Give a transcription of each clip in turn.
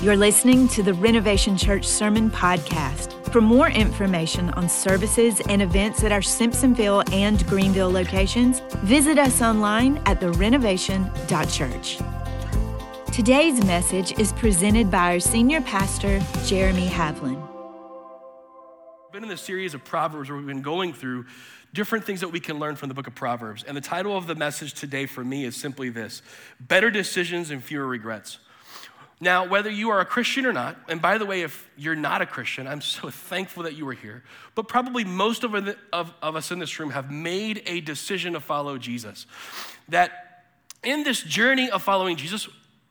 You're listening to the Renovation Church Sermon Podcast. For more information on services and events at our Simpsonville and Greenville locations, visit us online at therenovation.church. Today's message is presented by our senior pastor, Jeremy Havlin. We've been in this series of Proverbs where we've been going through different things that we can learn from the book of Proverbs. And the title of the message today for me is simply this Better Decisions and Fewer Regrets. Now, whether you are a Christian or not, and by the way, if you're not a Christian, I'm so thankful that you are here, but probably most of, of, of us in this room have made a decision to follow Jesus. That in this journey of following Jesus,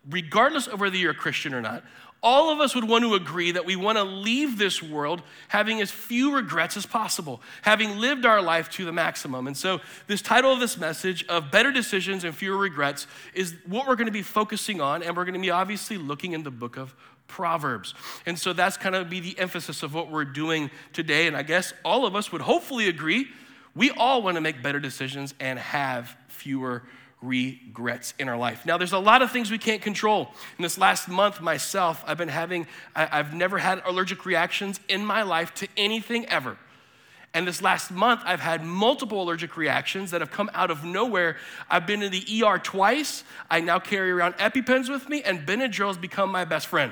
regardless of whether you're a Christian or not, all of us would want to agree that we want to leave this world having as few regrets as possible, having lived our life to the maximum. And so, this title of this message of Better Decisions and Fewer Regrets is what we're going to be focusing on, and we're going to be obviously looking in the book of Proverbs. And so, that's kind of be the emphasis of what we're doing today. And I guess all of us would hopefully agree we all want to make better decisions and have fewer regrets in our life. Now, there's a lot of things we can't control. In this last month, myself, I've been having, I've never had allergic reactions in my life to anything ever. And this last month, I've had multiple allergic reactions that have come out of nowhere. I've been in the ER twice. I now carry around EpiPens with me, and Benadryl has become my best friend.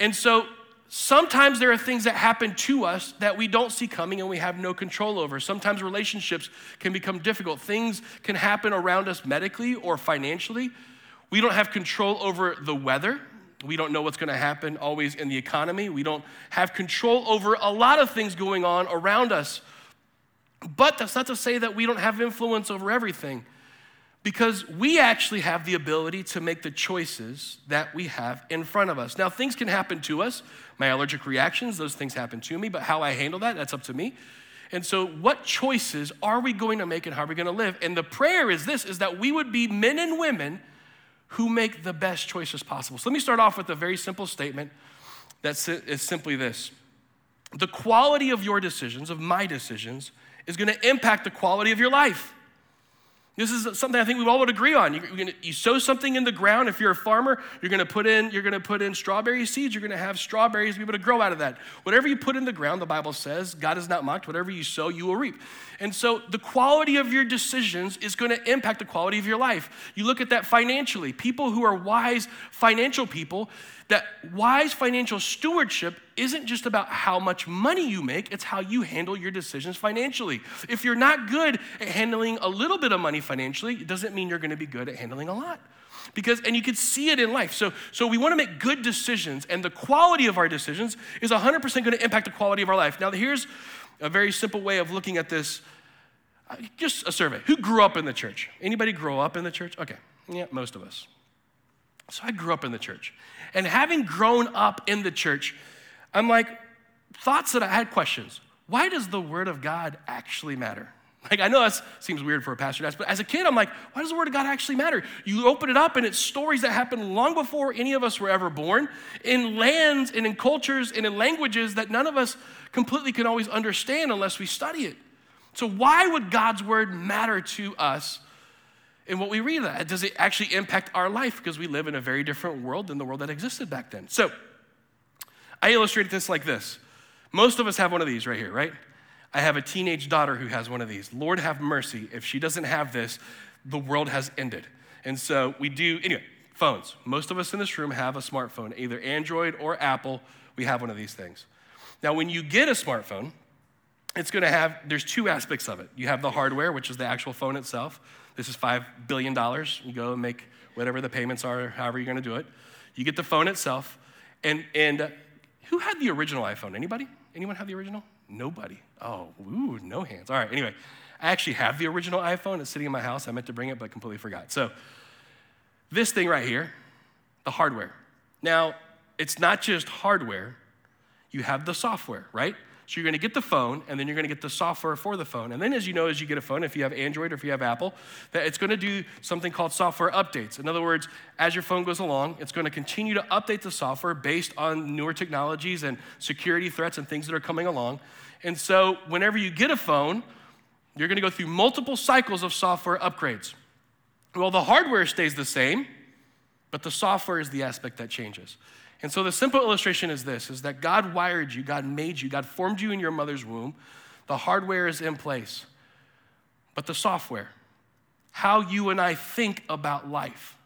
And so sometimes there are things that happen to us that we don't see coming and we have no control over. Sometimes relationships can become difficult. Things can happen around us medically or financially. We don't have control over the weather. We don't know what's going to happen always in the economy. We don't have control over a lot of things going on around us. But that's not to say that we don't have influence over everything because we actually have the ability to make the choices that we have in front of us. Now, things can happen to us. My allergic reactions, those things happen to me, but how I handle that, that's up to me. And so, what choices are we going to make and how are we going to live? And the prayer is this is that we would be men and women who make the best choices possible. So, let me start off with a very simple statement that is simply this The quality of your decisions, of my decisions, is going to impact the quality of your life. This is something I think we all would agree on. Gonna, you sow something in the ground. If you're a farmer, you're going to put in you're going to put in strawberry seeds. You're going to have strawberries be able to grow out of that. Whatever you put in the ground, the Bible says, God is not mocked. Whatever you sow, you will reap. And so the quality of your decisions is going to impact the quality of your life. You look at that financially. People who are wise financial people, that wise financial stewardship isn't just about how much money you make, it's how you handle your decisions financially. If you're not good at handling a little bit of money financially, it doesn't mean you're to be good at handling a lot. Because and you can see it in life. So so we want to make good decisions and the quality of our decisions is 100% going to impact the quality of our life. Now here's a very simple way of looking at this. Uh, just a survey. Who grew up in the church? Anybody grow up in the church? Okay. Yeah most of us. So i grew up in the church. And having grown up in the church i'm like thoughts that i had questions why does the word of god actually matter like, I know that seems weird for a pastor to ask, but as a kid, I'm like, why does the Word of God actually matter? You open it up, and it's stories that happened long before any of us were ever born, in lands and in cultures and in languages that none of us completely can always understand unless we study it. So, why would God's Word matter to us in what we read? That? Does it actually impact our life? Because we live in a very different world than the world that existed back then. So, I illustrated this like this. Most of us have one of these right here, right? I have a teenage daughter who has one of these. Lord have mercy. If she doesn't have this, the world has ended. And so we do, anyway, phones. Most of us in this room have a smartphone, either Android or Apple. We have one of these things. Now, when you get a smartphone, it's going to have, there's two aspects of it. You have the hardware, which is the actual phone itself. This is $5 billion. You go and make whatever the payments are, however you're going to do it. You get the phone itself. And, and who had the original iPhone? Anybody? Anyone have the original? Nobody. Oh, ooh, no hands. All right, anyway, I actually have the original iPhone. It's sitting in my house. I meant to bring it, but completely forgot. So, this thing right here, the hardware. Now, it's not just hardware, you have the software, right? So you're going to get the phone, and then you're going to get the software for the phone. And then, as you know, as you get a phone, if you have Android or if you have Apple, that it's going to do something called software updates. In other words, as your phone goes along, it's going to continue to update the software based on newer technologies and security threats and things that are coming along. And so, whenever you get a phone, you're going to go through multiple cycles of software upgrades. Well, the hardware stays the same, but the software is the aspect that changes. And so the simple illustration is this is that God wired you, God made you, God formed you in your mother's womb. The hardware is in place. But the software, how you and I think about life.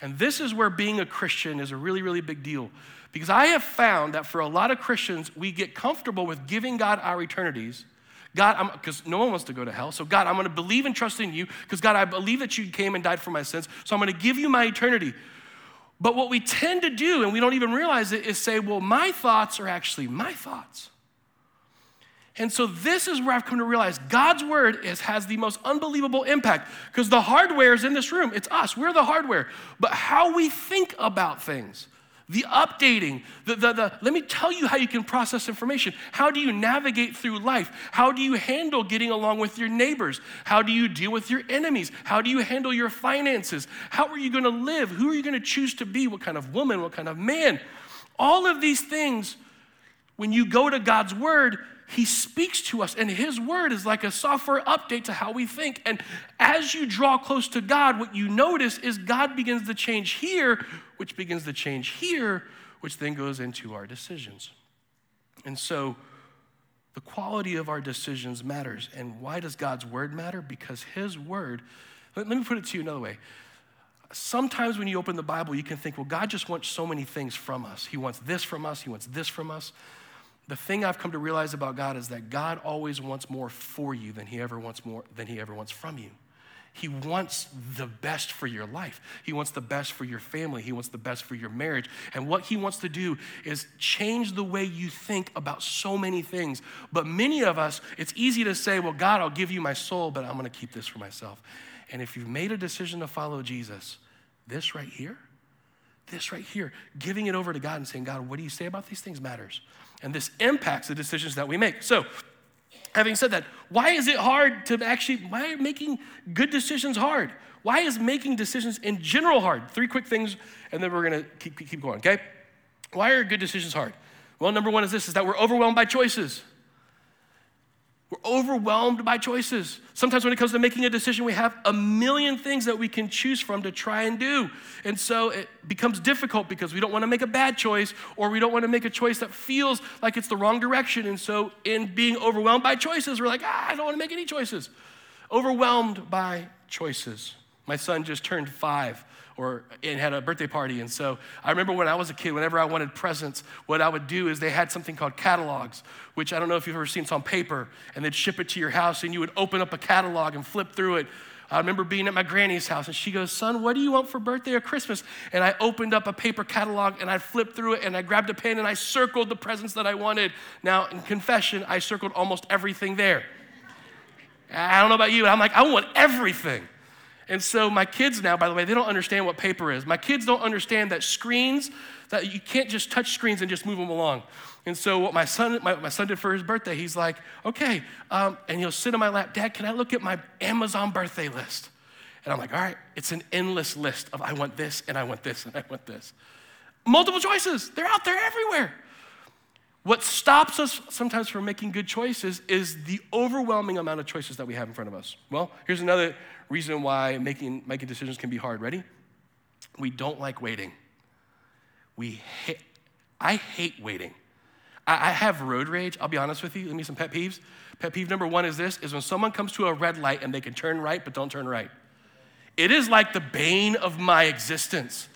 And this is where being a Christian is a really, really big deal. Because I have found that for a lot of Christians, we get comfortable with giving God our eternities. God, because no one wants to go to hell. So, God, I'm going to believe and trust in you because, God, I believe that you came and died for my sins. So, I'm going to give you my eternity. But what we tend to do, and we don't even realize it, is say, well, my thoughts are actually my thoughts. And so this is where I've come to realize God's word is, has the most unbelievable impact because the hardware is in this room. It's us, we're the hardware. But how we think about things, the updating, the, the, the, let me tell you how you can process information. How do you navigate through life? How do you handle getting along with your neighbors? How do you deal with your enemies? How do you handle your finances? How are you going to live? Who are you going to choose to be? What kind of woman? What kind of man? All of these things, when you go to God's word, he speaks to us, and His word is like a software update to how we think. And as you draw close to God, what you notice is God begins to change here, which begins to change here, which then goes into our decisions. And so, the quality of our decisions matters. And why does God's word matter? Because His word, let, let me put it to you another way. Sometimes when you open the Bible, you can think, well, God just wants so many things from us. He wants this from us, He wants this from us the thing I've come to realize about God is that God always wants more for you than he ever wants more than he ever wants from you. He wants the best for your life. He wants the best for your family. He wants the best for your marriage. And what he wants to do is change the way you think about so many things. But many of us, it's easy to say, well, God, I'll give you my soul, but I'm going to keep this for myself. And if you've made a decision to follow Jesus, this right here, this right here, giving it over to God and saying, God, what do you say about these things matters. And this impacts the decisions that we make. So, having said that, why is it hard to actually, why are making good decisions hard? Why is making decisions in general hard? Three quick things, and then we're gonna keep, keep going, okay? Why are good decisions hard? Well, number one is this is that we're overwhelmed by choices. We're overwhelmed by choices. Sometimes, when it comes to making a decision, we have a million things that we can choose from to try and do. And so it becomes difficult because we don't want to make a bad choice or we don't want to make a choice that feels like it's the wrong direction. And so, in being overwhelmed by choices, we're like, ah, I don't want to make any choices. Overwhelmed by choices. My son just turned five or and had a birthday party. And so I remember when I was a kid, whenever I wanted presents, what I would do is they had something called catalogs, which I don't know if you've ever seen. It's on paper, and they'd ship it to your house, and you would open up a catalog and flip through it. I remember being at my granny's house, and she goes, Son, what do you want for birthday or Christmas? And I opened up a paper catalog and I flipped through it and I grabbed a pen and I circled the presents that I wanted. Now, in confession, I circled almost everything there. I don't know about you, but I'm like, I want everything. And so my kids now, by the way, they don't understand what paper is. My kids don't understand that screens, that you can't just touch screens and just move them along. And so what my son, my, my son did for his birthday, he's like, okay, um, and he'll sit on my lap, Dad, can I look at my Amazon birthday list? And I'm like, all right, it's an endless list of I want this and I want this and I want this. Multiple choices, they're out there everywhere. What stops us sometimes from making good choices is the overwhelming amount of choices that we have in front of us. Well, here's another reason why making, making decisions can be hard. Ready? We don't like waiting. We ha- I hate waiting. I, I have road rage. I'll be honest with you. Let me some pet peeves. Pet peeve number one is this: is when someone comes to a red light and they can turn right but don't turn right. It is like the bane of my existence.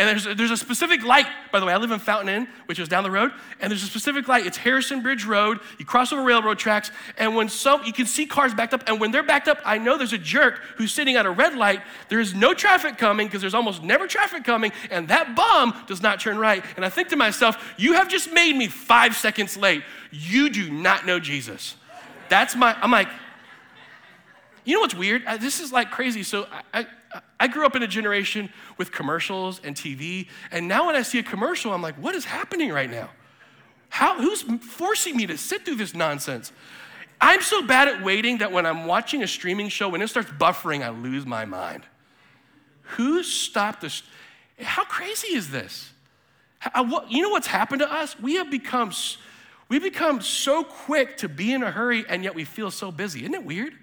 And there's a, there's a specific light, by the way, I live in Fountain Inn, which is down the road, and there's a specific light. It's Harrison Bridge Road. You cross over railroad tracks, and when some, you can see cars backed up, and when they're backed up, I know there's a jerk who's sitting at a red light. There is no traffic coming because there's almost never traffic coming, and that bum does not turn right. And I think to myself, you have just made me five seconds late. You do not know Jesus. That's my, I'm like, you know what's weird? This is like crazy. So I, I I grew up in a generation with commercials and TV, and now when I see a commercial, I'm like, what is happening right now? How, who's forcing me to sit through this nonsense? I'm so bad at waiting that when I'm watching a streaming show, when it starts buffering, I lose my mind. Who stopped this? How crazy is this? Uh, what, you know what's happened to us? We have become, we become so quick to be in a hurry, and yet we feel so busy. Isn't it weird?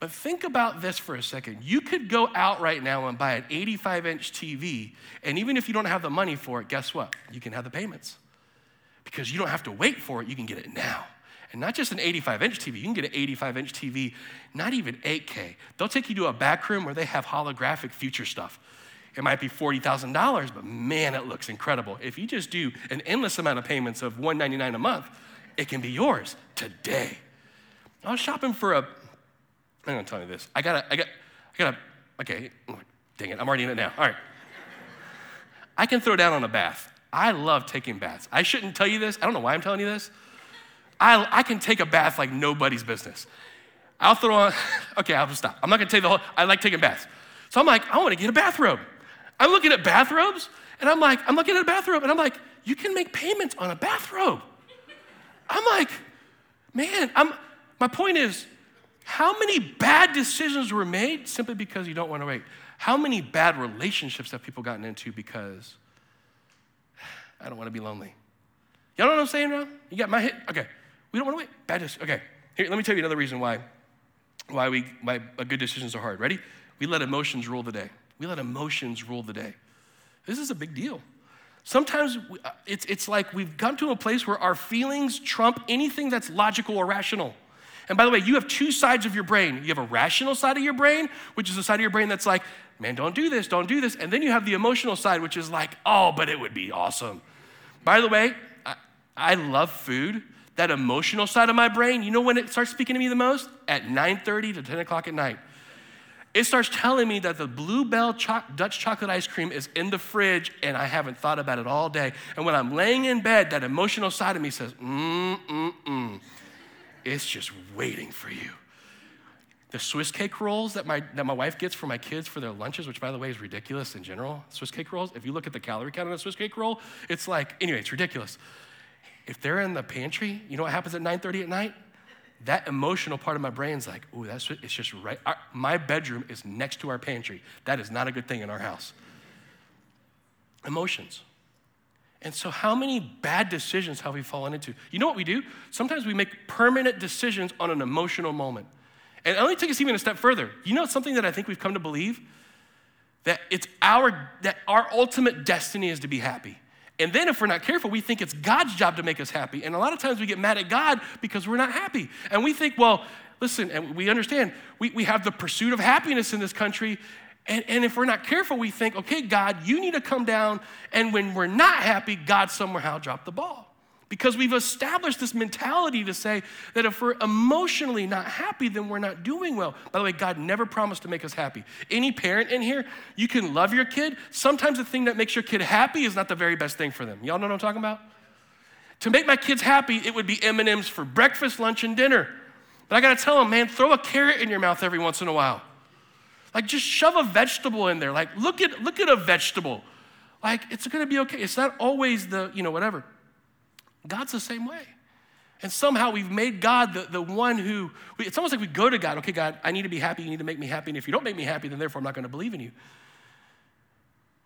But think about this for a second. You could go out right now and buy an 85 inch TV, and even if you don't have the money for it, guess what? You can have the payments. Because you don't have to wait for it, you can get it now. And not just an 85 inch TV, you can get an 85 inch TV, not even 8K. They'll take you to a back room where they have holographic future stuff. It might be $40,000, but man, it looks incredible. If you just do an endless amount of payments of 199 a month, it can be yours today. I was shopping for a, I'm gonna tell you this. I gotta, I got, I gotta, okay, dang it, I'm already in it now. All right. I can throw down on a bath. I love taking baths. I shouldn't tell you this. I don't know why I'm telling you this. I, I can take a bath like nobody's business. I'll throw on, okay, I'll just stop. I'm not gonna tell you the whole, I like taking baths. So I'm like, I wanna get a bathrobe. I'm looking at bathrobes, and I'm like, I'm looking at a bathrobe, and I'm like, you can make payments on a bathrobe. I'm like, man, I'm, my point is, how many bad decisions were made simply because you don't want to wait? How many bad relationships have people gotten into because I don't want to be lonely? Y'all know what I'm saying now? You got my hit? Okay. We don't want to wait. Bad decisions. Okay. Here, let me tell you another reason why, why, we, why good decisions are hard. Ready? We let emotions rule the day. We let emotions rule the day. This is a big deal. Sometimes uh, it's, it's like we've come to a place where our feelings trump anything that's logical or rational. And by the way, you have two sides of your brain. You have a rational side of your brain, which is the side of your brain that's like, man, don't do this, don't do this. And then you have the emotional side, which is like, oh, but it would be awesome. By the way, I, I love food. That emotional side of my brain, you know when it starts speaking to me the most? At 9:30 to 10 o'clock at night it starts telling me that the Bluebell cho- Dutch chocolate ice cream is in the fridge and I haven't thought about it all day. And when I'm laying in bed, that emotional side of me says, mm, mm, mm. It's just waiting for you. The Swiss cake rolls that my, that my wife gets for my kids for their lunches, which by the way is ridiculous in general, Swiss cake rolls, if you look at the calorie count on a Swiss cake roll, it's like, anyway, it's ridiculous. If they're in the pantry, you know what happens at 9.30 at night? that emotional part of my brain's like, ooh, that's it's just right. Our, my bedroom is next to our pantry. That is not a good thing in our house. Emotions. And so, how many bad decisions have we fallen into? You know what we do? Sometimes we make permanent decisions on an emotional moment. And let me take us even a step further. You know something that I think we've come to believe? That it's our that our ultimate destiny is to be happy. And then, if we're not careful, we think it's God's job to make us happy. And a lot of times we get mad at God because we're not happy. And we think, well, listen, and we understand we, we have the pursuit of happiness in this country. And, and if we're not careful, we think, okay, God, you need to come down. And when we're not happy, God somehow dropped the ball because we've established this mentality to say that if we're emotionally not happy, then we're not doing well. By the way, God never promised to make us happy. Any parent in here, you can love your kid. Sometimes the thing that makes your kid happy is not the very best thing for them. Y'all know what I'm talking about? To make my kids happy, it would be M&Ms for breakfast, lunch, and dinner. But I gotta tell them, man, throw a carrot in your mouth every once in a while. Like just shove a vegetable in there. Like look at look at a vegetable. Like it's gonna be okay. It's not always the, you know, whatever. God's the same way. And somehow we've made God the, the one who, it's almost like we go to God, okay, God, I need to be happy. You need to make me happy. And if you don't make me happy, then therefore I'm not going to believe in you.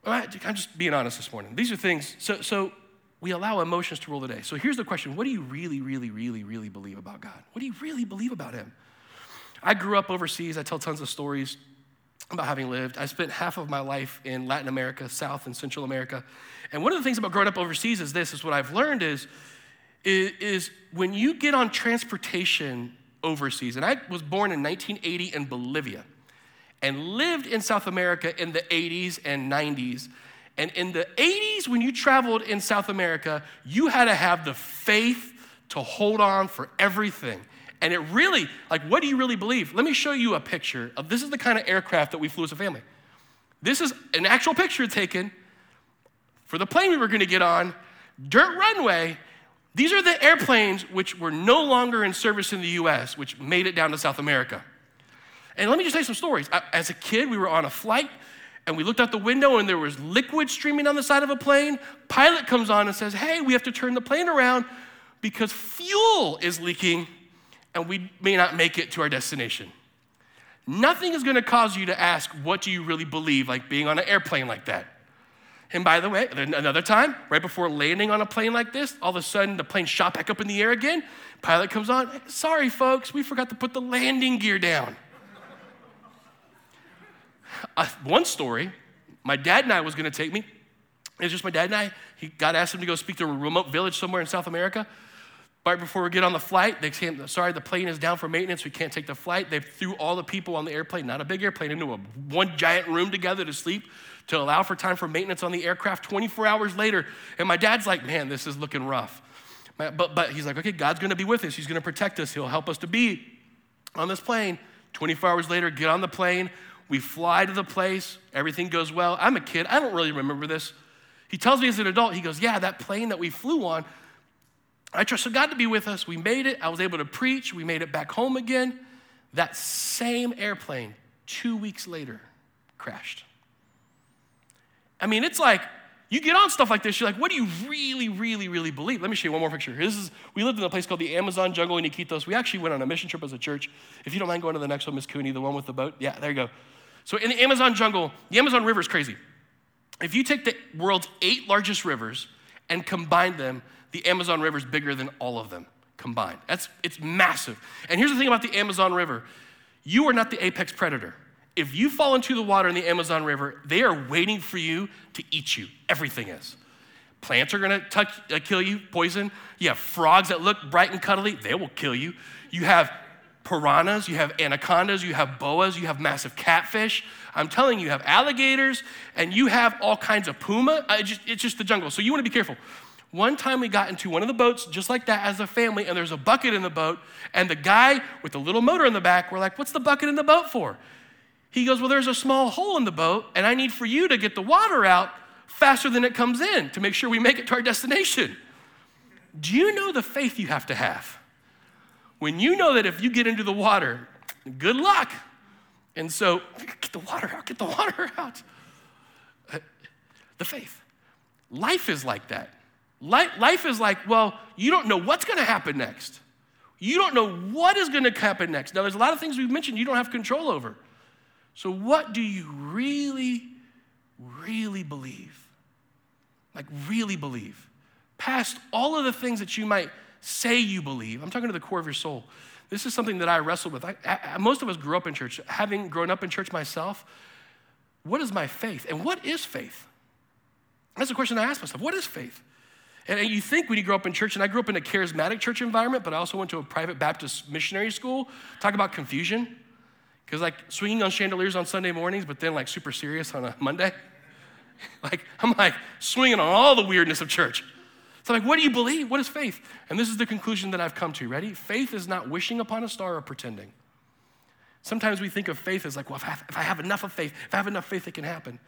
I'm just being honest this morning. These are things, so, so we allow emotions to rule the day. So here's the question What do you really, really, really, really believe about God? What do you really believe about Him? I grew up overseas. I tell tons of stories about having lived. I spent half of my life in Latin America, South and Central America. And one of the things about growing up overseas is this, is what I've learned is, is, is when you get on transportation overseas, and I was born in 1980 in Bolivia and lived in South America in the 80s and 90s. And in the 80s, when you traveled in South America, you had to have the faith to hold on for everything. And it really, like, what do you really believe? Let me show you a picture of this is the kind of aircraft that we flew as a family. This is an actual picture taken for the plane we were gonna get on, dirt runway. These are the airplanes which were no longer in service in the US, which made it down to South America. And let me just tell you some stories. As a kid, we were on a flight and we looked out the window and there was liquid streaming on the side of a plane. Pilot comes on and says, Hey, we have to turn the plane around because fuel is leaking and we may not make it to our destination. Nothing is gonna cause you to ask, what do you really believe, like being on an airplane like that? And by the way, another time, right before landing on a plane like this, all of a sudden the plane shot back up in the air again. Pilot comes on, sorry folks, we forgot to put the landing gear down. uh, one story, my dad and I was gonna take me. It's just my dad and I. He, God asked him to go speak to a remote village somewhere in South America. Right before we get on the flight, they say, sorry, the plane is down for maintenance. We can't take the flight. They threw all the people on the airplane, not a big airplane, into a one giant room together to sleep to allow for time for maintenance on the aircraft 24 hours later. And my dad's like, man, this is looking rough. But, but he's like, okay, God's gonna be with us. He's gonna protect us. He'll help us to be on this plane. 24 hours later, get on the plane. We fly to the place. Everything goes well. I'm a kid. I don't really remember this. He tells me as an adult, he goes, yeah, that plane that we flew on, I trusted God to be with us. We made it. I was able to preach. We made it back home again. That same airplane, two weeks later, crashed. I mean, it's like you get on stuff like this, you're like, what do you really, really, really believe? Let me show you one more picture. This is, we lived in a place called the Amazon jungle in Iquitos. We actually went on a mission trip as a church. If you don't mind going to the next one, Miss Cooney, the one with the boat. Yeah, there you go. So in the Amazon jungle, the Amazon River is crazy. If you take the world's eight largest rivers and combine them, the Amazon River is bigger than all of them combined. That's, it's massive. And here's the thing about the Amazon River you are not the apex predator. If you fall into the water in the Amazon River, they are waiting for you to eat you. Everything is. Plants are gonna uh, kill you, poison. You have frogs that look bright and cuddly, they will kill you. You have piranhas, you have anacondas, you have boas, you have massive catfish. I'm telling you, you have alligators, and you have all kinds of puma. Just, it's just the jungle. So you wanna be careful. One time we got into one of the boats just like that as a family, and there's a bucket in the boat, and the guy with the little motor in the back, we're like, What's the bucket in the boat for? He goes, Well, there's a small hole in the boat, and I need for you to get the water out faster than it comes in to make sure we make it to our destination. Do you know the faith you have to have? When you know that if you get into the water, good luck. And so, get the water out, get the water out. Uh, the faith. Life is like that. Life is like, well, you don't know what's going to happen next. You don't know what is going to happen next. Now, there's a lot of things we've mentioned you don't have control over. So, what do you really, really believe? Like, really believe? Past all of the things that you might say you believe, I'm talking to the core of your soul. This is something that I wrestled with. I, I, most of us grew up in church. Having grown up in church myself, what is my faith? And what is faith? That's the question I ask myself. What is faith? And you think when you grow up in church, and I grew up in a charismatic church environment, but I also went to a private Baptist missionary school. Talk about confusion. Because, like, swinging on chandeliers on Sunday mornings, but then, like, super serious on a Monday. like, I'm like swinging on all the weirdness of church. So, like, what do you believe? What is faith? And this is the conclusion that I've come to. Ready? Faith is not wishing upon a star or pretending. Sometimes we think of faith as like, well, if I, have, if I have enough of faith, if I have enough faith, it can happen.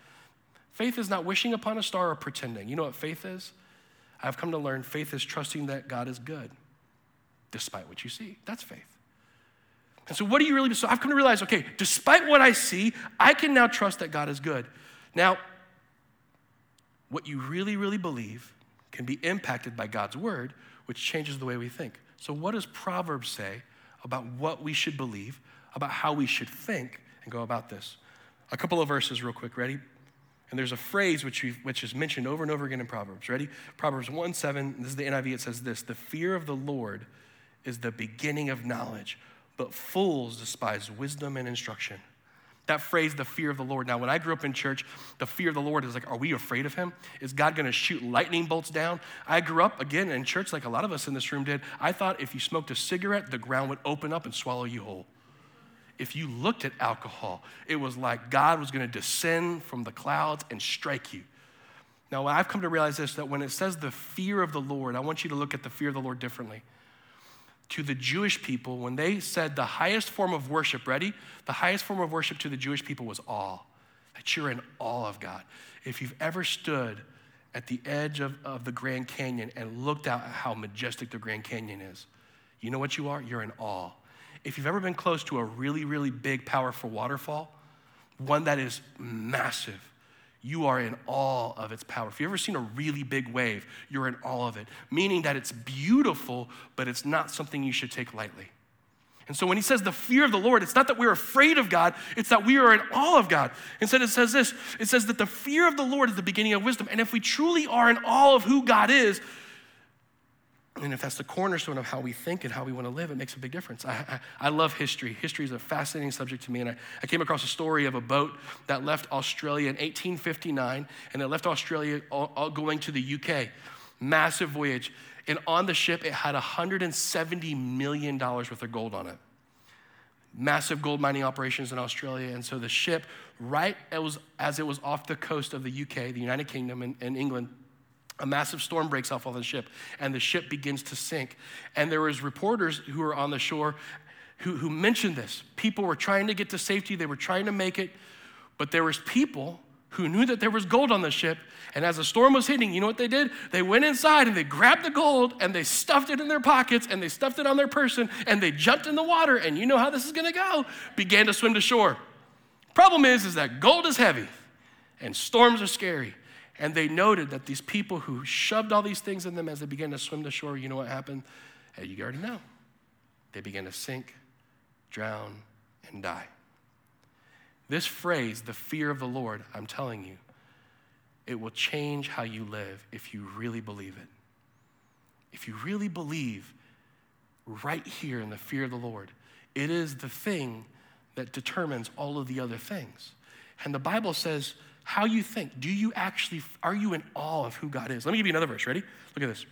Faith is not wishing upon a star or pretending. You know what faith is? I've come to learn faith is trusting that God is good despite what you see. That's faith. And so, what do you really? So, I've come to realize okay, despite what I see, I can now trust that God is good. Now, what you really, really believe can be impacted by God's word, which changes the way we think. So, what does Proverbs say about what we should believe, about how we should think, and go about this? A couple of verses, real quick. Ready? And there's a phrase which, which is mentioned over and over again in Proverbs. Ready? Proverbs 1 7, this is the NIV, it says this The fear of the Lord is the beginning of knowledge, but fools despise wisdom and instruction. That phrase, the fear of the Lord. Now, when I grew up in church, the fear of the Lord is like, are we afraid of him? Is God gonna shoot lightning bolts down? I grew up, again, in church like a lot of us in this room did. I thought if you smoked a cigarette, the ground would open up and swallow you whole if you looked at alcohol, it was like God was going to descend from the clouds and strike you. Now, I've come to realize this that when it says the fear of the Lord, I want you to look at the fear of the Lord differently. To the Jewish people, when they said the highest form of worship, ready? The highest form of worship to the Jewish people was awe, that you're in awe of God. If you've ever stood at the edge of, of the Grand Canyon and looked out at how majestic the Grand Canyon is, you know what you are? You're in awe if you've ever been close to a really, really big, powerful waterfall, one that is massive, you are in awe of its power. If you've ever seen a really big wave, you're in awe of it, meaning that it's beautiful, but it's not something you should take lightly. And so when he says the fear of the Lord, it's not that we're afraid of God, it's that we are in awe of God. Instead, it says this it says that the fear of the Lord is the beginning of wisdom. And if we truly are in awe of who God is, and if that's the cornerstone of how we think and how we want to live, it makes a big difference. I, I, I love history. History is a fascinating subject to me. And I, I came across a story of a boat that left Australia in 1859, and it left Australia all, all going to the UK. Massive voyage. And on the ship, it had $170 million worth of gold on it. Massive gold mining operations in Australia. And so the ship, right as, as it was off the coast of the UK, the United Kingdom, and, and England, a massive storm breaks off on the ship and the ship begins to sink. And there was reporters who were on the shore who, who mentioned this. People were trying to get to safety. They were trying to make it. But there was people who knew that there was gold on the ship. And as the storm was hitting you know what they did? They went inside and they grabbed the gold and they stuffed it in their pockets and they stuffed it on their person and they jumped in the water. And you know how this is going to go? Began to swim to shore. Problem is is that gold is heavy and storms are scary and they noted that these people who shoved all these things in them as they began to swim to shore, you know what happened? Hey, you already know. They began to sink, drown, and die. This phrase, the fear of the Lord, I'm telling you, it will change how you live if you really believe it. If you really believe right here in the fear of the Lord, it is the thing that determines all of the other things. And the Bible says, how you think. Do you actually, are you in awe of who God is? Let me give you another verse. Ready? Look at this.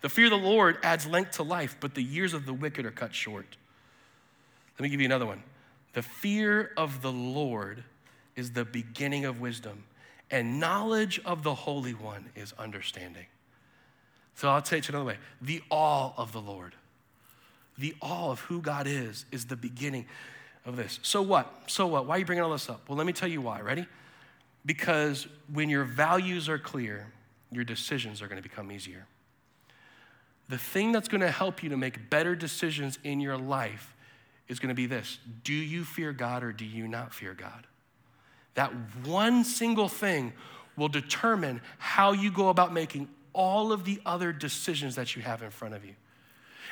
The fear of the Lord adds length to life, but the years of the wicked are cut short. Let me give you another one. The fear of the Lord is the beginning of wisdom, and knowledge of the Holy One is understanding. So I'll say it another way the awe of the Lord, the awe of who God is, is the beginning of this. So what? So what? Why are you bringing all this up? Well, let me tell you why. Ready? Because when your values are clear, your decisions are going to become easier. The thing that's going to help you to make better decisions in your life is going to be this Do you fear God or do you not fear God? That one single thing will determine how you go about making all of the other decisions that you have in front of you.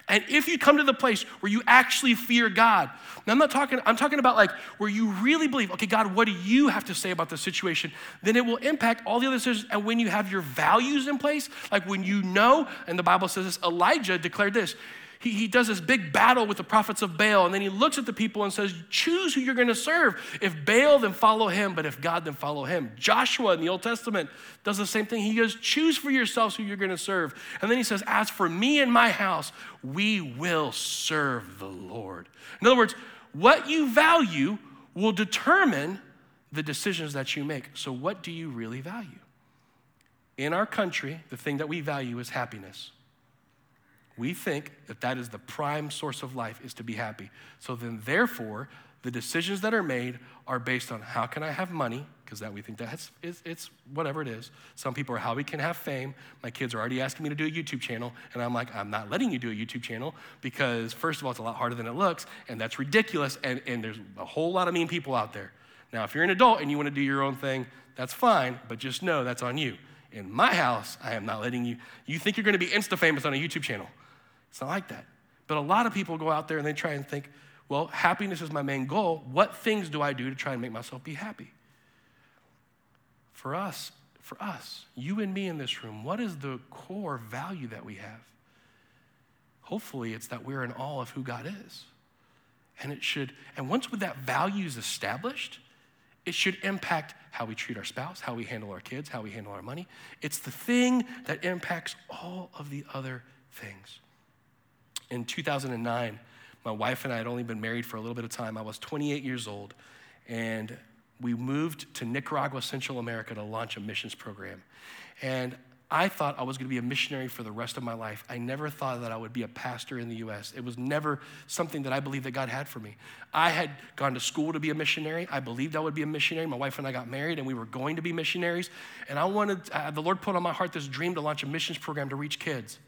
And if you come to the place where you actually fear God, now I'm not talking, I'm talking about like where you really believe, okay, God, what do you have to say about the situation? Then it will impact all the other decisions. And when you have your values in place, like when you know, and the Bible says this, Elijah declared this he, he does this big battle with the prophets of Baal, and then he looks at the people and says, Choose who you're going to serve. If Baal, then follow him, but if God, then follow him. Joshua in the Old Testament does the same thing. He goes, Choose for yourselves who you're going to serve. And then he says, As for me and my house, we will serve the Lord. In other words, what you value will determine the decisions that you make. So, what do you really value? In our country, the thing that we value is happiness. We think that that is the prime source of life is to be happy. So then, therefore, the decisions that are made are based on how can I have money, because that we think that it's, it's whatever it is. Some people are how we can have fame. My kids are already asking me to do a YouTube channel, and I'm like, I'm not letting you do a YouTube channel because, first of all, it's a lot harder than it looks, and that's ridiculous, and, and there's a whole lot of mean people out there. Now, if you're an adult and you want to do your own thing, that's fine, but just know that's on you. In my house, I am not letting you. You think you're going to be insta famous on a YouTube channel. It's not like that. But a lot of people go out there and they try and think, well, happiness is my main goal. What things do I do to try and make myself be happy? For us, for us, you and me in this room, what is the core value that we have? Hopefully, it's that we're in awe of who God is. And it should, and once with that value is established, it should impact how we treat our spouse, how we handle our kids, how we handle our money. It's the thing that impacts all of the other things. In 2009, my wife and I had only been married for a little bit of time. I was 28 years old, and we moved to Nicaragua, Central America to launch a missions program. And I thought I was going to be a missionary for the rest of my life. I never thought that I would be a pastor in the US. It was never something that I believed that God had for me. I had gone to school to be a missionary. I believed I would be a missionary. My wife and I got married and we were going to be missionaries. And I wanted, uh, the Lord put on my heart this dream to launch a missions program to reach kids.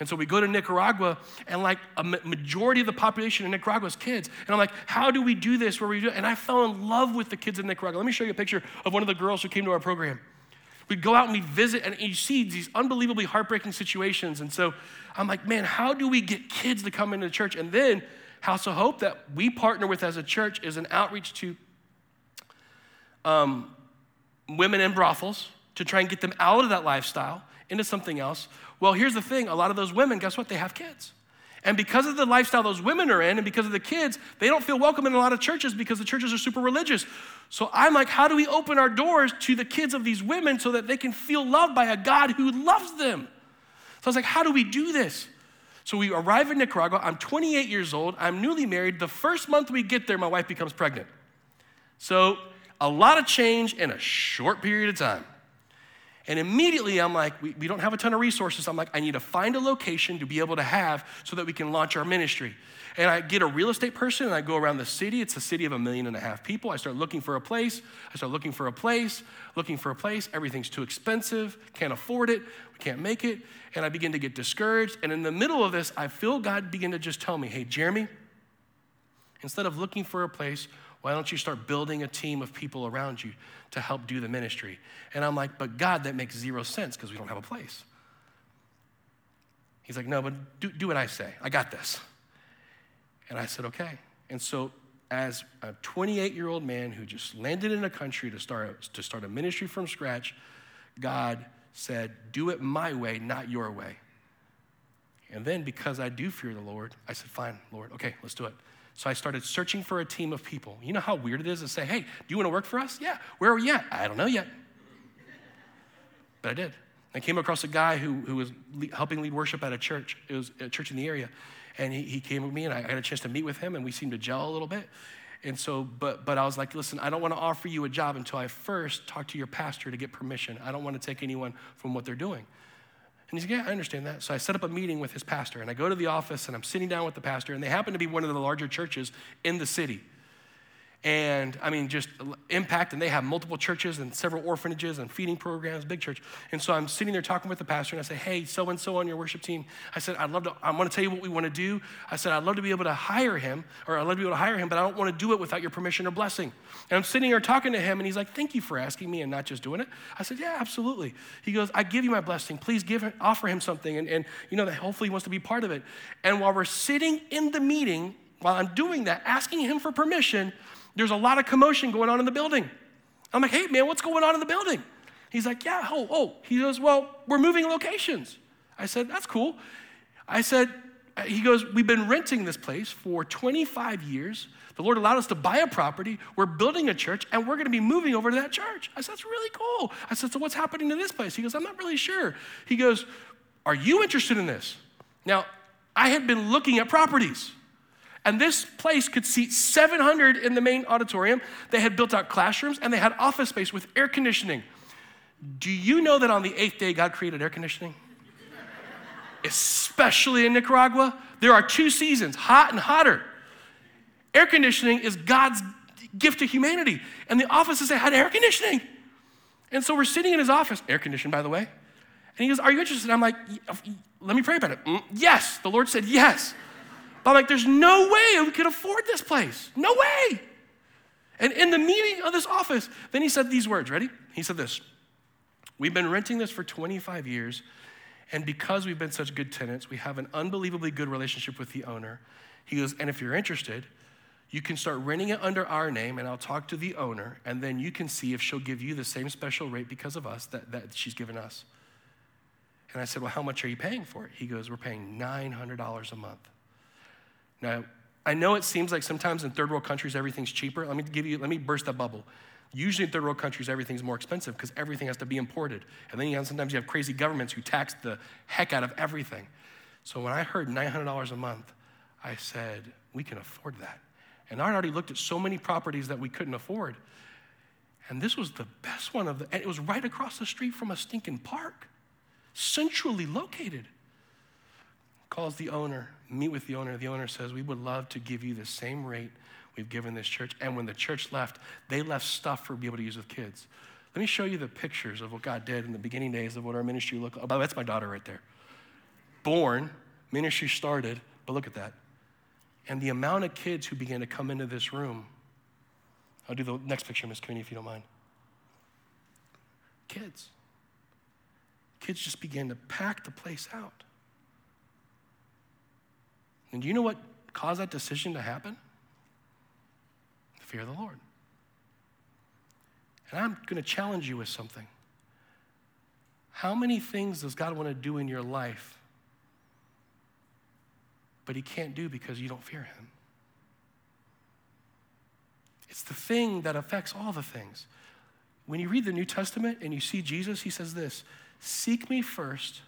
And so we go to Nicaragua, and like a majority of the population in Nicaragua is kids. And I'm like, how do we do this? Where we do it? And I fell in love with the kids in Nicaragua. Let me show you a picture of one of the girls who came to our program. We'd go out and we'd visit, and you see these unbelievably heartbreaking situations. And so I'm like, man, how do we get kids to come into church? And then House of Hope, that we partner with as a church, is an outreach to um, women in brothels to try and get them out of that lifestyle into something else. Well, here's the thing a lot of those women, guess what? They have kids. And because of the lifestyle those women are in and because of the kids, they don't feel welcome in a lot of churches because the churches are super religious. So I'm like, how do we open our doors to the kids of these women so that they can feel loved by a God who loves them? So I was like, how do we do this? So we arrive in Nicaragua. I'm 28 years old. I'm newly married. The first month we get there, my wife becomes pregnant. So a lot of change in a short period of time. And immediately I'm like, we, we don't have a ton of resources. I'm like, I need to find a location to be able to have so that we can launch our ministry. And I get a real estate person and I go around the city. It's a city of a million and a half people. I start looking for a place. I start looking for a place, looking for a place. Everything's too expensive, can't afford it, we can't make it. And I begin to get discouraged. And in the middle of this, I feel God begin to just tell me, hey, Jeremy, instead of looking for a place, why don't you start building a team of people around you to help do the ministry? And I'm like, But God, that makes zero sense because we don't have a place. He's like, No, but do, do what I say. I got this. And I said, Okay. And so, as a 28 year old man who just landed in a country to start, to start a ministry from scratch, God said, Do it my way, not your way. And then, because I do fear the Lord, I said, Fine, Lord, okay, let's do it. So I started searching for a team of people. You know how weird it is to say, hey, do you want to work for us? Yeah. Where are we at? I don't know yet. But I did. I came across a guy who, who was helping lead worship at a church. It was a church in the area. And he, he came with me, and I got a chance to meet with him, and we seemed to gel a little bit. And so, but, but I was like, listen, I don't want to offer you a job until I first talk to your pastor to get permission. I don't want to take anyone from what they're doing. And he's like, Yeah, I understand that. So I set up a meeting with his pastor, and I go to the office, and I'm sitting down with the pastor, and they happen to be one of the larger churches in the city and I mean, just impact. And they have multiple churches and several orphanages and feeding programs, big church. And so I'm sitting there talking with the pastor, and I say, Hey, so and so on your worship team. I said, I'd love to, I want to tell you what we want to do. I said, I'd love to be able to hire him, or I'd love to be able to hire him, but I don't want to do it without your permission or blessing. And I'm sitting here talking to him, and he's like, Thank you for asking me and not just doing it. I said, Yeah, absolutely. He goes, I give you my blessing. Please give offer him something. And, and you know, that hopefully he wants to be part of it. And while we're sitting in the meeting, while I'm doing that, asking him for permission, there's a lot of commotion going on in the building. I'm like, hey, man, what's going on in the building? He's like, yeah, oh, oh. He goes, well, we're moving locations. I said, that's cool. I said, uh, he goes, we've been renting this place for 25 years. The Lord allowed us to buy a property. We're building a church, and we're going to be moving over to that church. I said, that's really cool. I said, so what's happening to this place? He goes, I'm not really sure. He goes, are you interested in this? Now, I had been looking at properties. And this place could seat 700 in the main auditorium. They had built out classrooms and they had office space with air conditioning. Do you know that on the eighth day, God created air conditioning? Especially in Nicaragua, there are two seasons hot and hotter. Air conditioning is God's gift to humanity. And the offices had air conditioning. And so we're sitting in his office, air conditioned, by the way. And he goes, Are you interested? I'm like, Let me pray about it. Mm, yes. The Lord said, Yes. I'm like, there's no way we could afford this place. No way. And in the meeting of this office, then he said these words. Ready? He said this We've been renting this for 25 years, and because we've been such good tenants, we have an unbelievably good relationship with the owner. He goes, and if you're interested, you can start renting it under our name, and I'll talk to the owner, and then you can see if she'll give you the same special rate because of us that, that she's given us. And I said, Well, how much are you paying for it? He goes, We're paying $900 a month. Now, I know it seems like sometimes in third world countries everything's cheaper. Let me give you, let me burst that bubble. Usually in third world countries everything's more expensive because everything has to be imported. And then you have, sometimes you have crazy governments who tax the heck out of everything. So when I heard $900 a month, I said, we can afford that. And I'd already looked at so many properties that we couldn't afford. And this was the best one of the, and it was right across the street from a stinking park, centrally located. Calls the owner, meet with the owner. The owner says, We would love to give you the same rate we've given this church. And when the church left, they left stuff for be able to use with kids. Let me show you the pictures of what God did in the beginning days of what our ministry looked like. Oh, that's my daughter right there. Born, ministry started, but look at that. And the amount of kids who began to come into this room. I'll do the next picture, Miss Cooney, if you don't mind. Kids. Kids just began to pack the place out. And do you know what caused that decision to happen? The fear of the Lord. And I'm going to challenge you with something. How many things does God want to do in your life, but He can't do because you don't fear Him? It's the thing that affects all the things. When you read the New Testament and you see Jesus, He says this Seek me first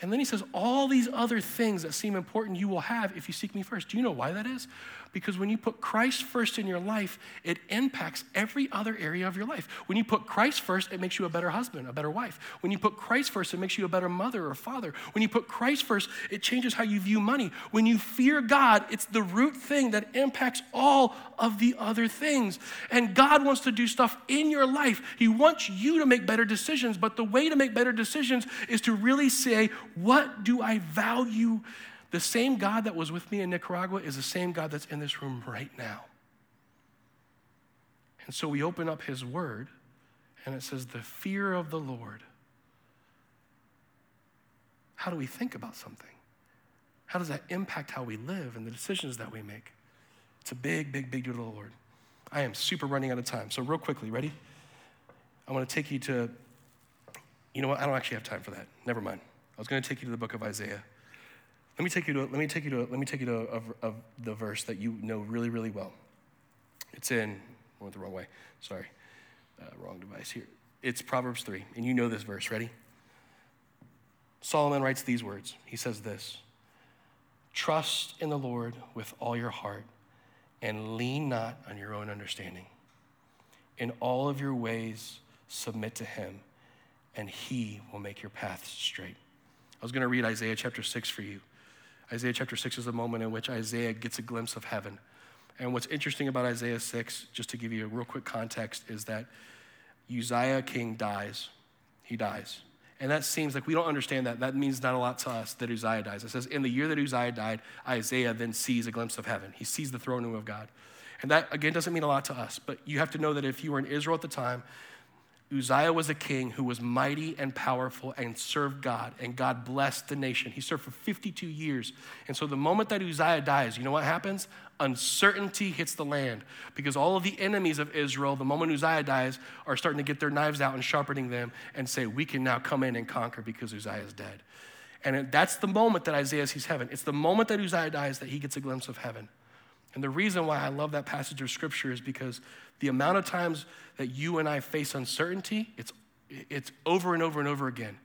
and then he says, All these other things that seem important you will have if you seek me first. Do you know why that is? Because when you put Christ first in your life, it impacts every other area of your life. When you put Christ first, it makes you a better husband, a better wife. When you put Christ first, it makes you a better mother or father. When you put Christ first, it changes how you view money. When you fear God, it's the root thing that impacts all of the other things. And God wants to do stuff in your life. He wants you to make better decisions, but the way to make better decisions is to really say, What do I value? The same God that was with me in Nicaragua is the same God that's in this room right now. And so we open up his word, and it says, The fear of the Lord. How do we think about something? How does that impact how we live and the decisions that we make? It's a big, big, big deal to the Lord. I am super running out of time. So, real quickly, ready? I want to take you to, you know what? I don't actually have time for that. Never mind. I was going to take you to the book of Isaiah. Let me take you to, let me take you to, let me take you to a, a, the verse that you know really, really well. It's in, I went the wrong way, sorry, uh, wrong device here. It's Proverbs 3, and you know this verse. Ready? Solomon writes these words. He says this Trust in the Lord with all your heart and lean not on your own understanding. In all of your ways, submit to him, and he will make your paths straight. I was going to read Isaiah chapter 6 for you. Isaiah chapter 6 is a moment in which Isaiah gets a glimpse of heaven. And what's interesting about Isaiah 6, just to give you a real quick context, is that Uzziah king dies. He dies. And that seems like we don't understand that. That means not a lot to us that Uzziah dies. It says, in the year that Uzziah died, Isaiah then sees a glimpse of heaven. He sees the throne room of God. And that, again, doesn't mean a lot to us. But you have to know that if you were in Israel at the time, Uzziah was a king who was mighty and powerful and served God, and God blessed the nation. He served for 52 years. And so the moment that Uzziah dies, you know what happens? Uncertainty hits the land because all of the enemies of Israel, the moment Uzziah dies, are starting to get their knives out and sharpening them and say, We can now come in and conquer because Uzziah is dead. And that's the moment that Isaiah sees heaven. It's the moment that Uzziah dies that he gets a glimpse of heaven. And the reason why I love that passage of scripture is because the amount of times that you and I face uncertainty, it's, it's over and over and over again.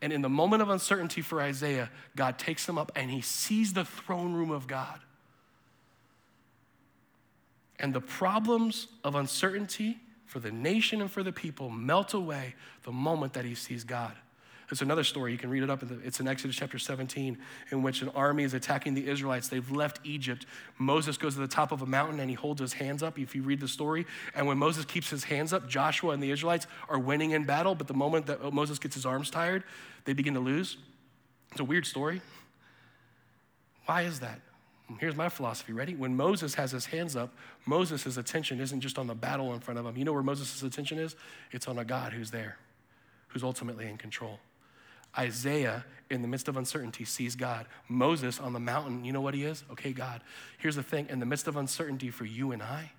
And in the moment of uncertainty for Isaiah, God takes him up and he sees the throne room of God. And the problems of uncertainty for the nation and for the people melt away the moment that he sees God. There's another story. You can read it up. The, it's in Exodus chapter 17, in which an army is attacking the Israelites. They've left Egypt. Moses goes to the top of a mountain and he holds his hands up. If you read the story, and when Moses keeps his hands up, Joshua and the Israelites are winning in battle. But the moment that Moses gets his arms tired, they begin to lose. It's a weird story. Why is that? Here's my philosophy. Ready? When Moses has his hands up, Moses' attention isn't just on the battle in front of him. You know where Moses' attention is? It's on a God who's there, who's ultimately in control. Isaiah, in the midst of uncertainty, sees God. Moses on the mountain, you know what he is? Okay, God. Here's the thing in the midst of uncertainty for you and I,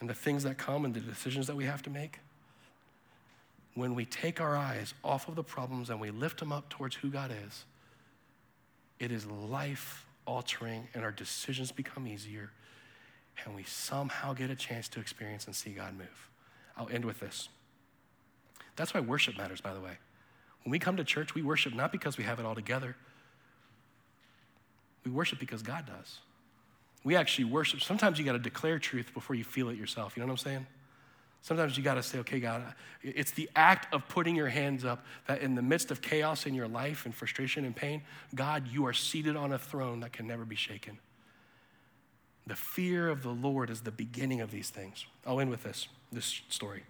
and the things that come and the decisions that we have to make, when we take our eyes off of the problems and we lift them up towards who God is, it is life altering and our decisions become easier, and we somehow get a chance to experience and see God move. I'll end with this. That's why worship matters, by the way. When we come to church, we worship not because we have it all together. We worship because God does. We actually worship. Sometimes you got to declare truth before you feel it yourself. You know what I'm saying? Sometimes you got to say, okay, God, it's the act of putting your hands up that in the midst of chaos in your life and frustration and pain, God, you are seated on a throne that can never be shaken. The fear of the Lord is the beginning of these things. I'll end with this, this story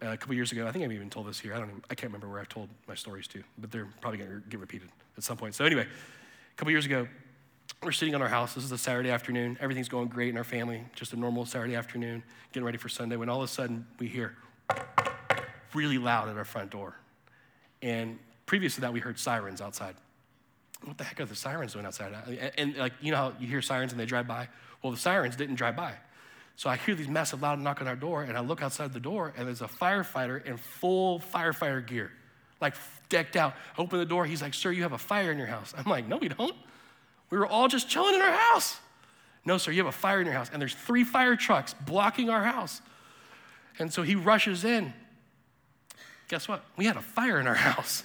Uh, a couple years ago. I think I've even told this here. I don't. Even, I can't remember where I've told my stories to, but they're probably going to get repeated at some point. So anyway, a couple years ago, we're sitting on our house. This is a Saturday afternoon. Everything's going great in our family. Just a normal Saturday afternoon, getting ready for Sunday. When all of a sudden we hear really loud at our front door, and previous to that, we heard sirens outside. What the heck are the sirens doing outside? And, and like you know how you hear sirens and they drive by. Well, the sirens didn't drive by. So I hear these massive loud knock on our door, and I look outside the door, and there's a firefighter in full firefighter gear, like decked out. I open the door, he's like, Sir, you have a fire in your house. I'm like, No, we don't. We were all just chilling in our house. No, sir, you have a fire in your house, and there's three fire trucks blocking our house. And so he rushes in. Guess what? We had a fire in our house.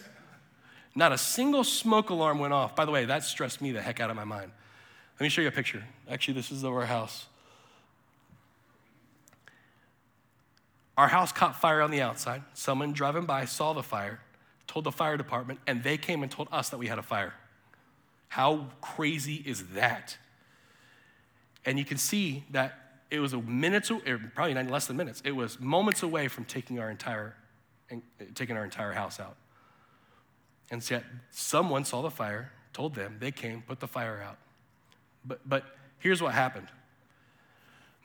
Not a single smoke alarm went off. By the way, that stressed me the heck out of my mind. Let me show you a picture. Actually, this is of our house. Our house caught fire on the outside. Someone driving by saw the fire, told the fire department, and they came and told us that we had a fire. How crazy is that? And you can see that it was a minutes, or probably less than minutes. It was moments away from taking our entire, uh, taking our entire house out. And yet, someone saw the fire, told them, they came, put the fire out. But, but here's what happened.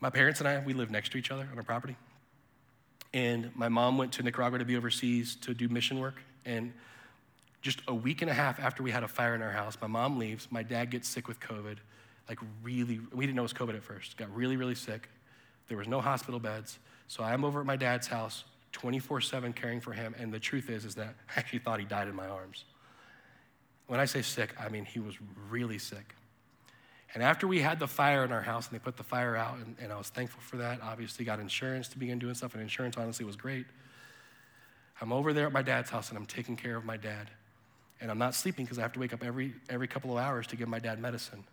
My parents and I, we lived next to each other on a property. And my mom went to Nicaragua to be overseas to do mission work. And just a week and a half after we had a fire in our house, my mom leaves. My dad gets sick with COVID. Like, really, we didn't know it was COVID at first. Got really, really sick. There was no hospital beds. So I'm over at my dad's house 24 7 caring for him. And the truth is, is that I actually thought he died in my arms. When I say sick, I mean he was really sick. And after we had the fire in our house and they put the fire out, and, and, I was thankful for that, obviously got insurance to begin doing stuff, and insurance honestly was great. I'm over there at my dad's house and I'm taking care of my dad. And I'm not sleeping because I have to wake up every, every couple of hours to give my dad medicine.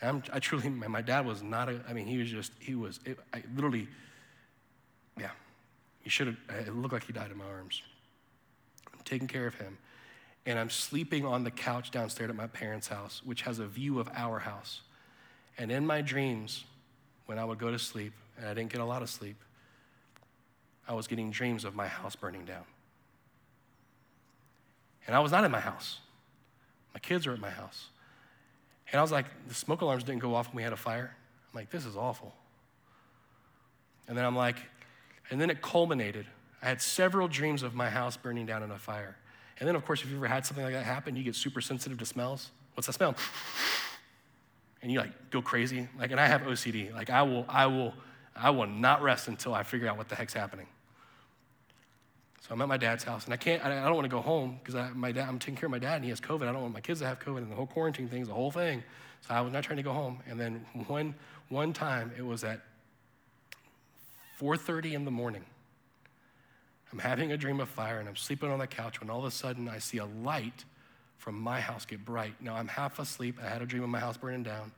And I'm, I truly, my dad was not a, I mean, he was just, he was, it, I literally, yeah, he should have, it looked like he died in my arms. I'm taking care of him and I'm sleeping on the couch downstairs at my parents' house, which has a view of our house. And in my dreams, when I would go to sleep, and I didn't get a lot of sleep, I was getting dreams of my house burning down. And I was not in my house. My kids were at my house. And I was like, the smoke alarms didn't go off when we had a fire. I'm like, this is awful. And then I'm like, and then it culminated. I had several dreams of my house burning down in a fire. And then, of course, if you've ever had something like that happen, you get super sensitive to smells. What's that smell? And you like go crazy. Like, and I have OCD. Like, I will, I will, I will not rest until I figure out what the heck's happening. So I'm at my dad's house, and I can't. I don't want to go home because my dad. I'm taking care of my dad, and he has COVID. I don't want my kids to have COVID, and the whole quarantine thing's the whole thing. So I was not trying to go home. And then one one time, it was at 4:30 in the morning. I'm having a dream of fire and I'm sleeping on the couch when all of a sudden I see a light from my house get bright. Now I'm half asleep. I had a dream of my house burning down.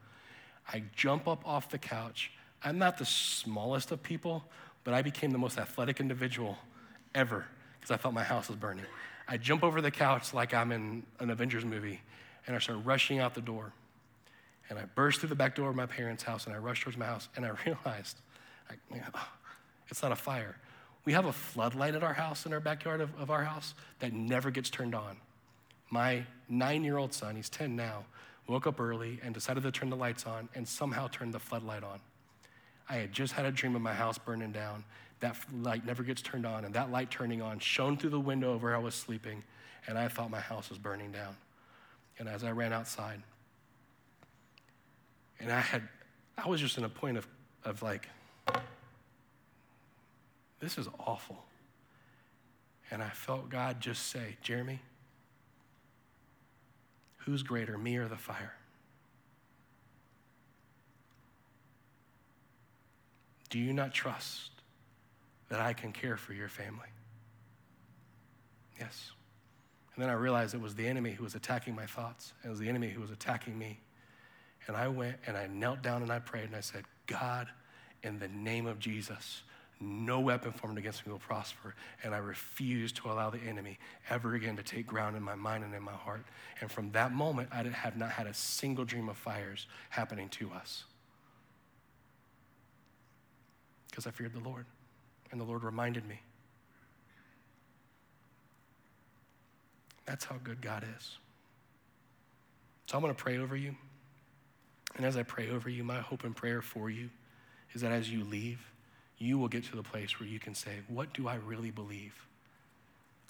I jump up off the couch. I'm not the smallest of people, but I became the most athletic individual ever because I felt my house was burning. I jump over the couch like I'm in an Avengers movie and I start rushing out the door. And I burst through the back door of my parents' house and I rushed towards my house and I realized, it's not a fire. We have a floodlight at our house, in our backyard of, of our house, that never gets turned on. My nine year old son, he's 10 now, woke up early and decided to turn the lights on and somehow turned the floodlight on. I had just had a dream of my house burning down. That light never gets turned on, and that light turning on shone through the window of where I was sleeping, and I thought my house was burning down. And as I ran outside, and I had, I was just in a point of, of like, this is awful. And I felt God just say, Jeremy, who's greater, me or the fire? Do you not trust that I can care for your family? Yes. And then I realized it was the enemy who was attacking my thoughts. It was the enemy who was attacking me. And I went and I knelt down and I prayed and I said, God, in the name of Jesus, no weapon formed against me will prosper. And I refuse to allow the enemy ever again to take ground in my mind and in my heart. And from that moment, I have not had a single dream of fires happening to us. Because I feared the Lord. And the Lord reminded me. That's how good God is. So I'm going to pray over you. And as I pray over you, my hope and prayer for you is that as you leave, you will get to the place where you can say, What do I really believe?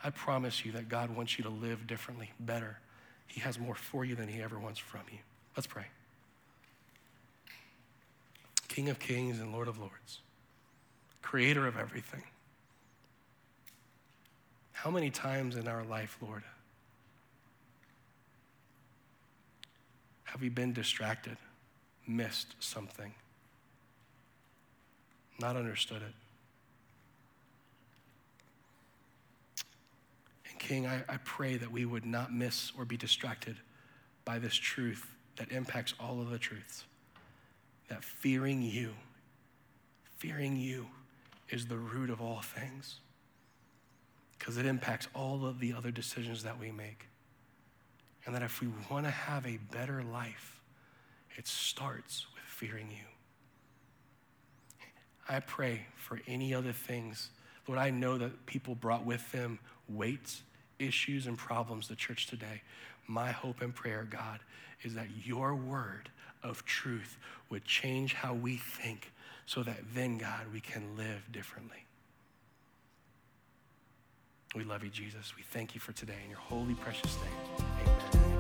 I promise you that God wants you to live differently, better. He has more for you than He ever wants from you. Let's pray. King of kings and Lord of lords, creator of everything. How many times in our life, Lord, have we been distracted, missed something, not understood it? And King, I, I pray that we would not miss or be distracted by this truth that impacts all of the truths. That fearing you, fearing you is the root of all things because it impacts all of the other decisions that we make. And that if we want to have a better life, it starts with fearing you. I pray for any other things. Lord, I know that people brought with them weights, issues, and problems to church today. My hope and prayer, God, is that your word of truth would change how we think so that then, God, we can live differently. We love you, Jesus. We thank you for today in your holy, precious name. Amen.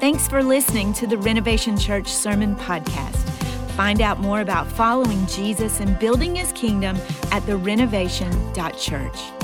Thanks for listening to the Renovation Church Sermon Podcast. Find out more about following Jesus and building his kingdom at therenovation.church.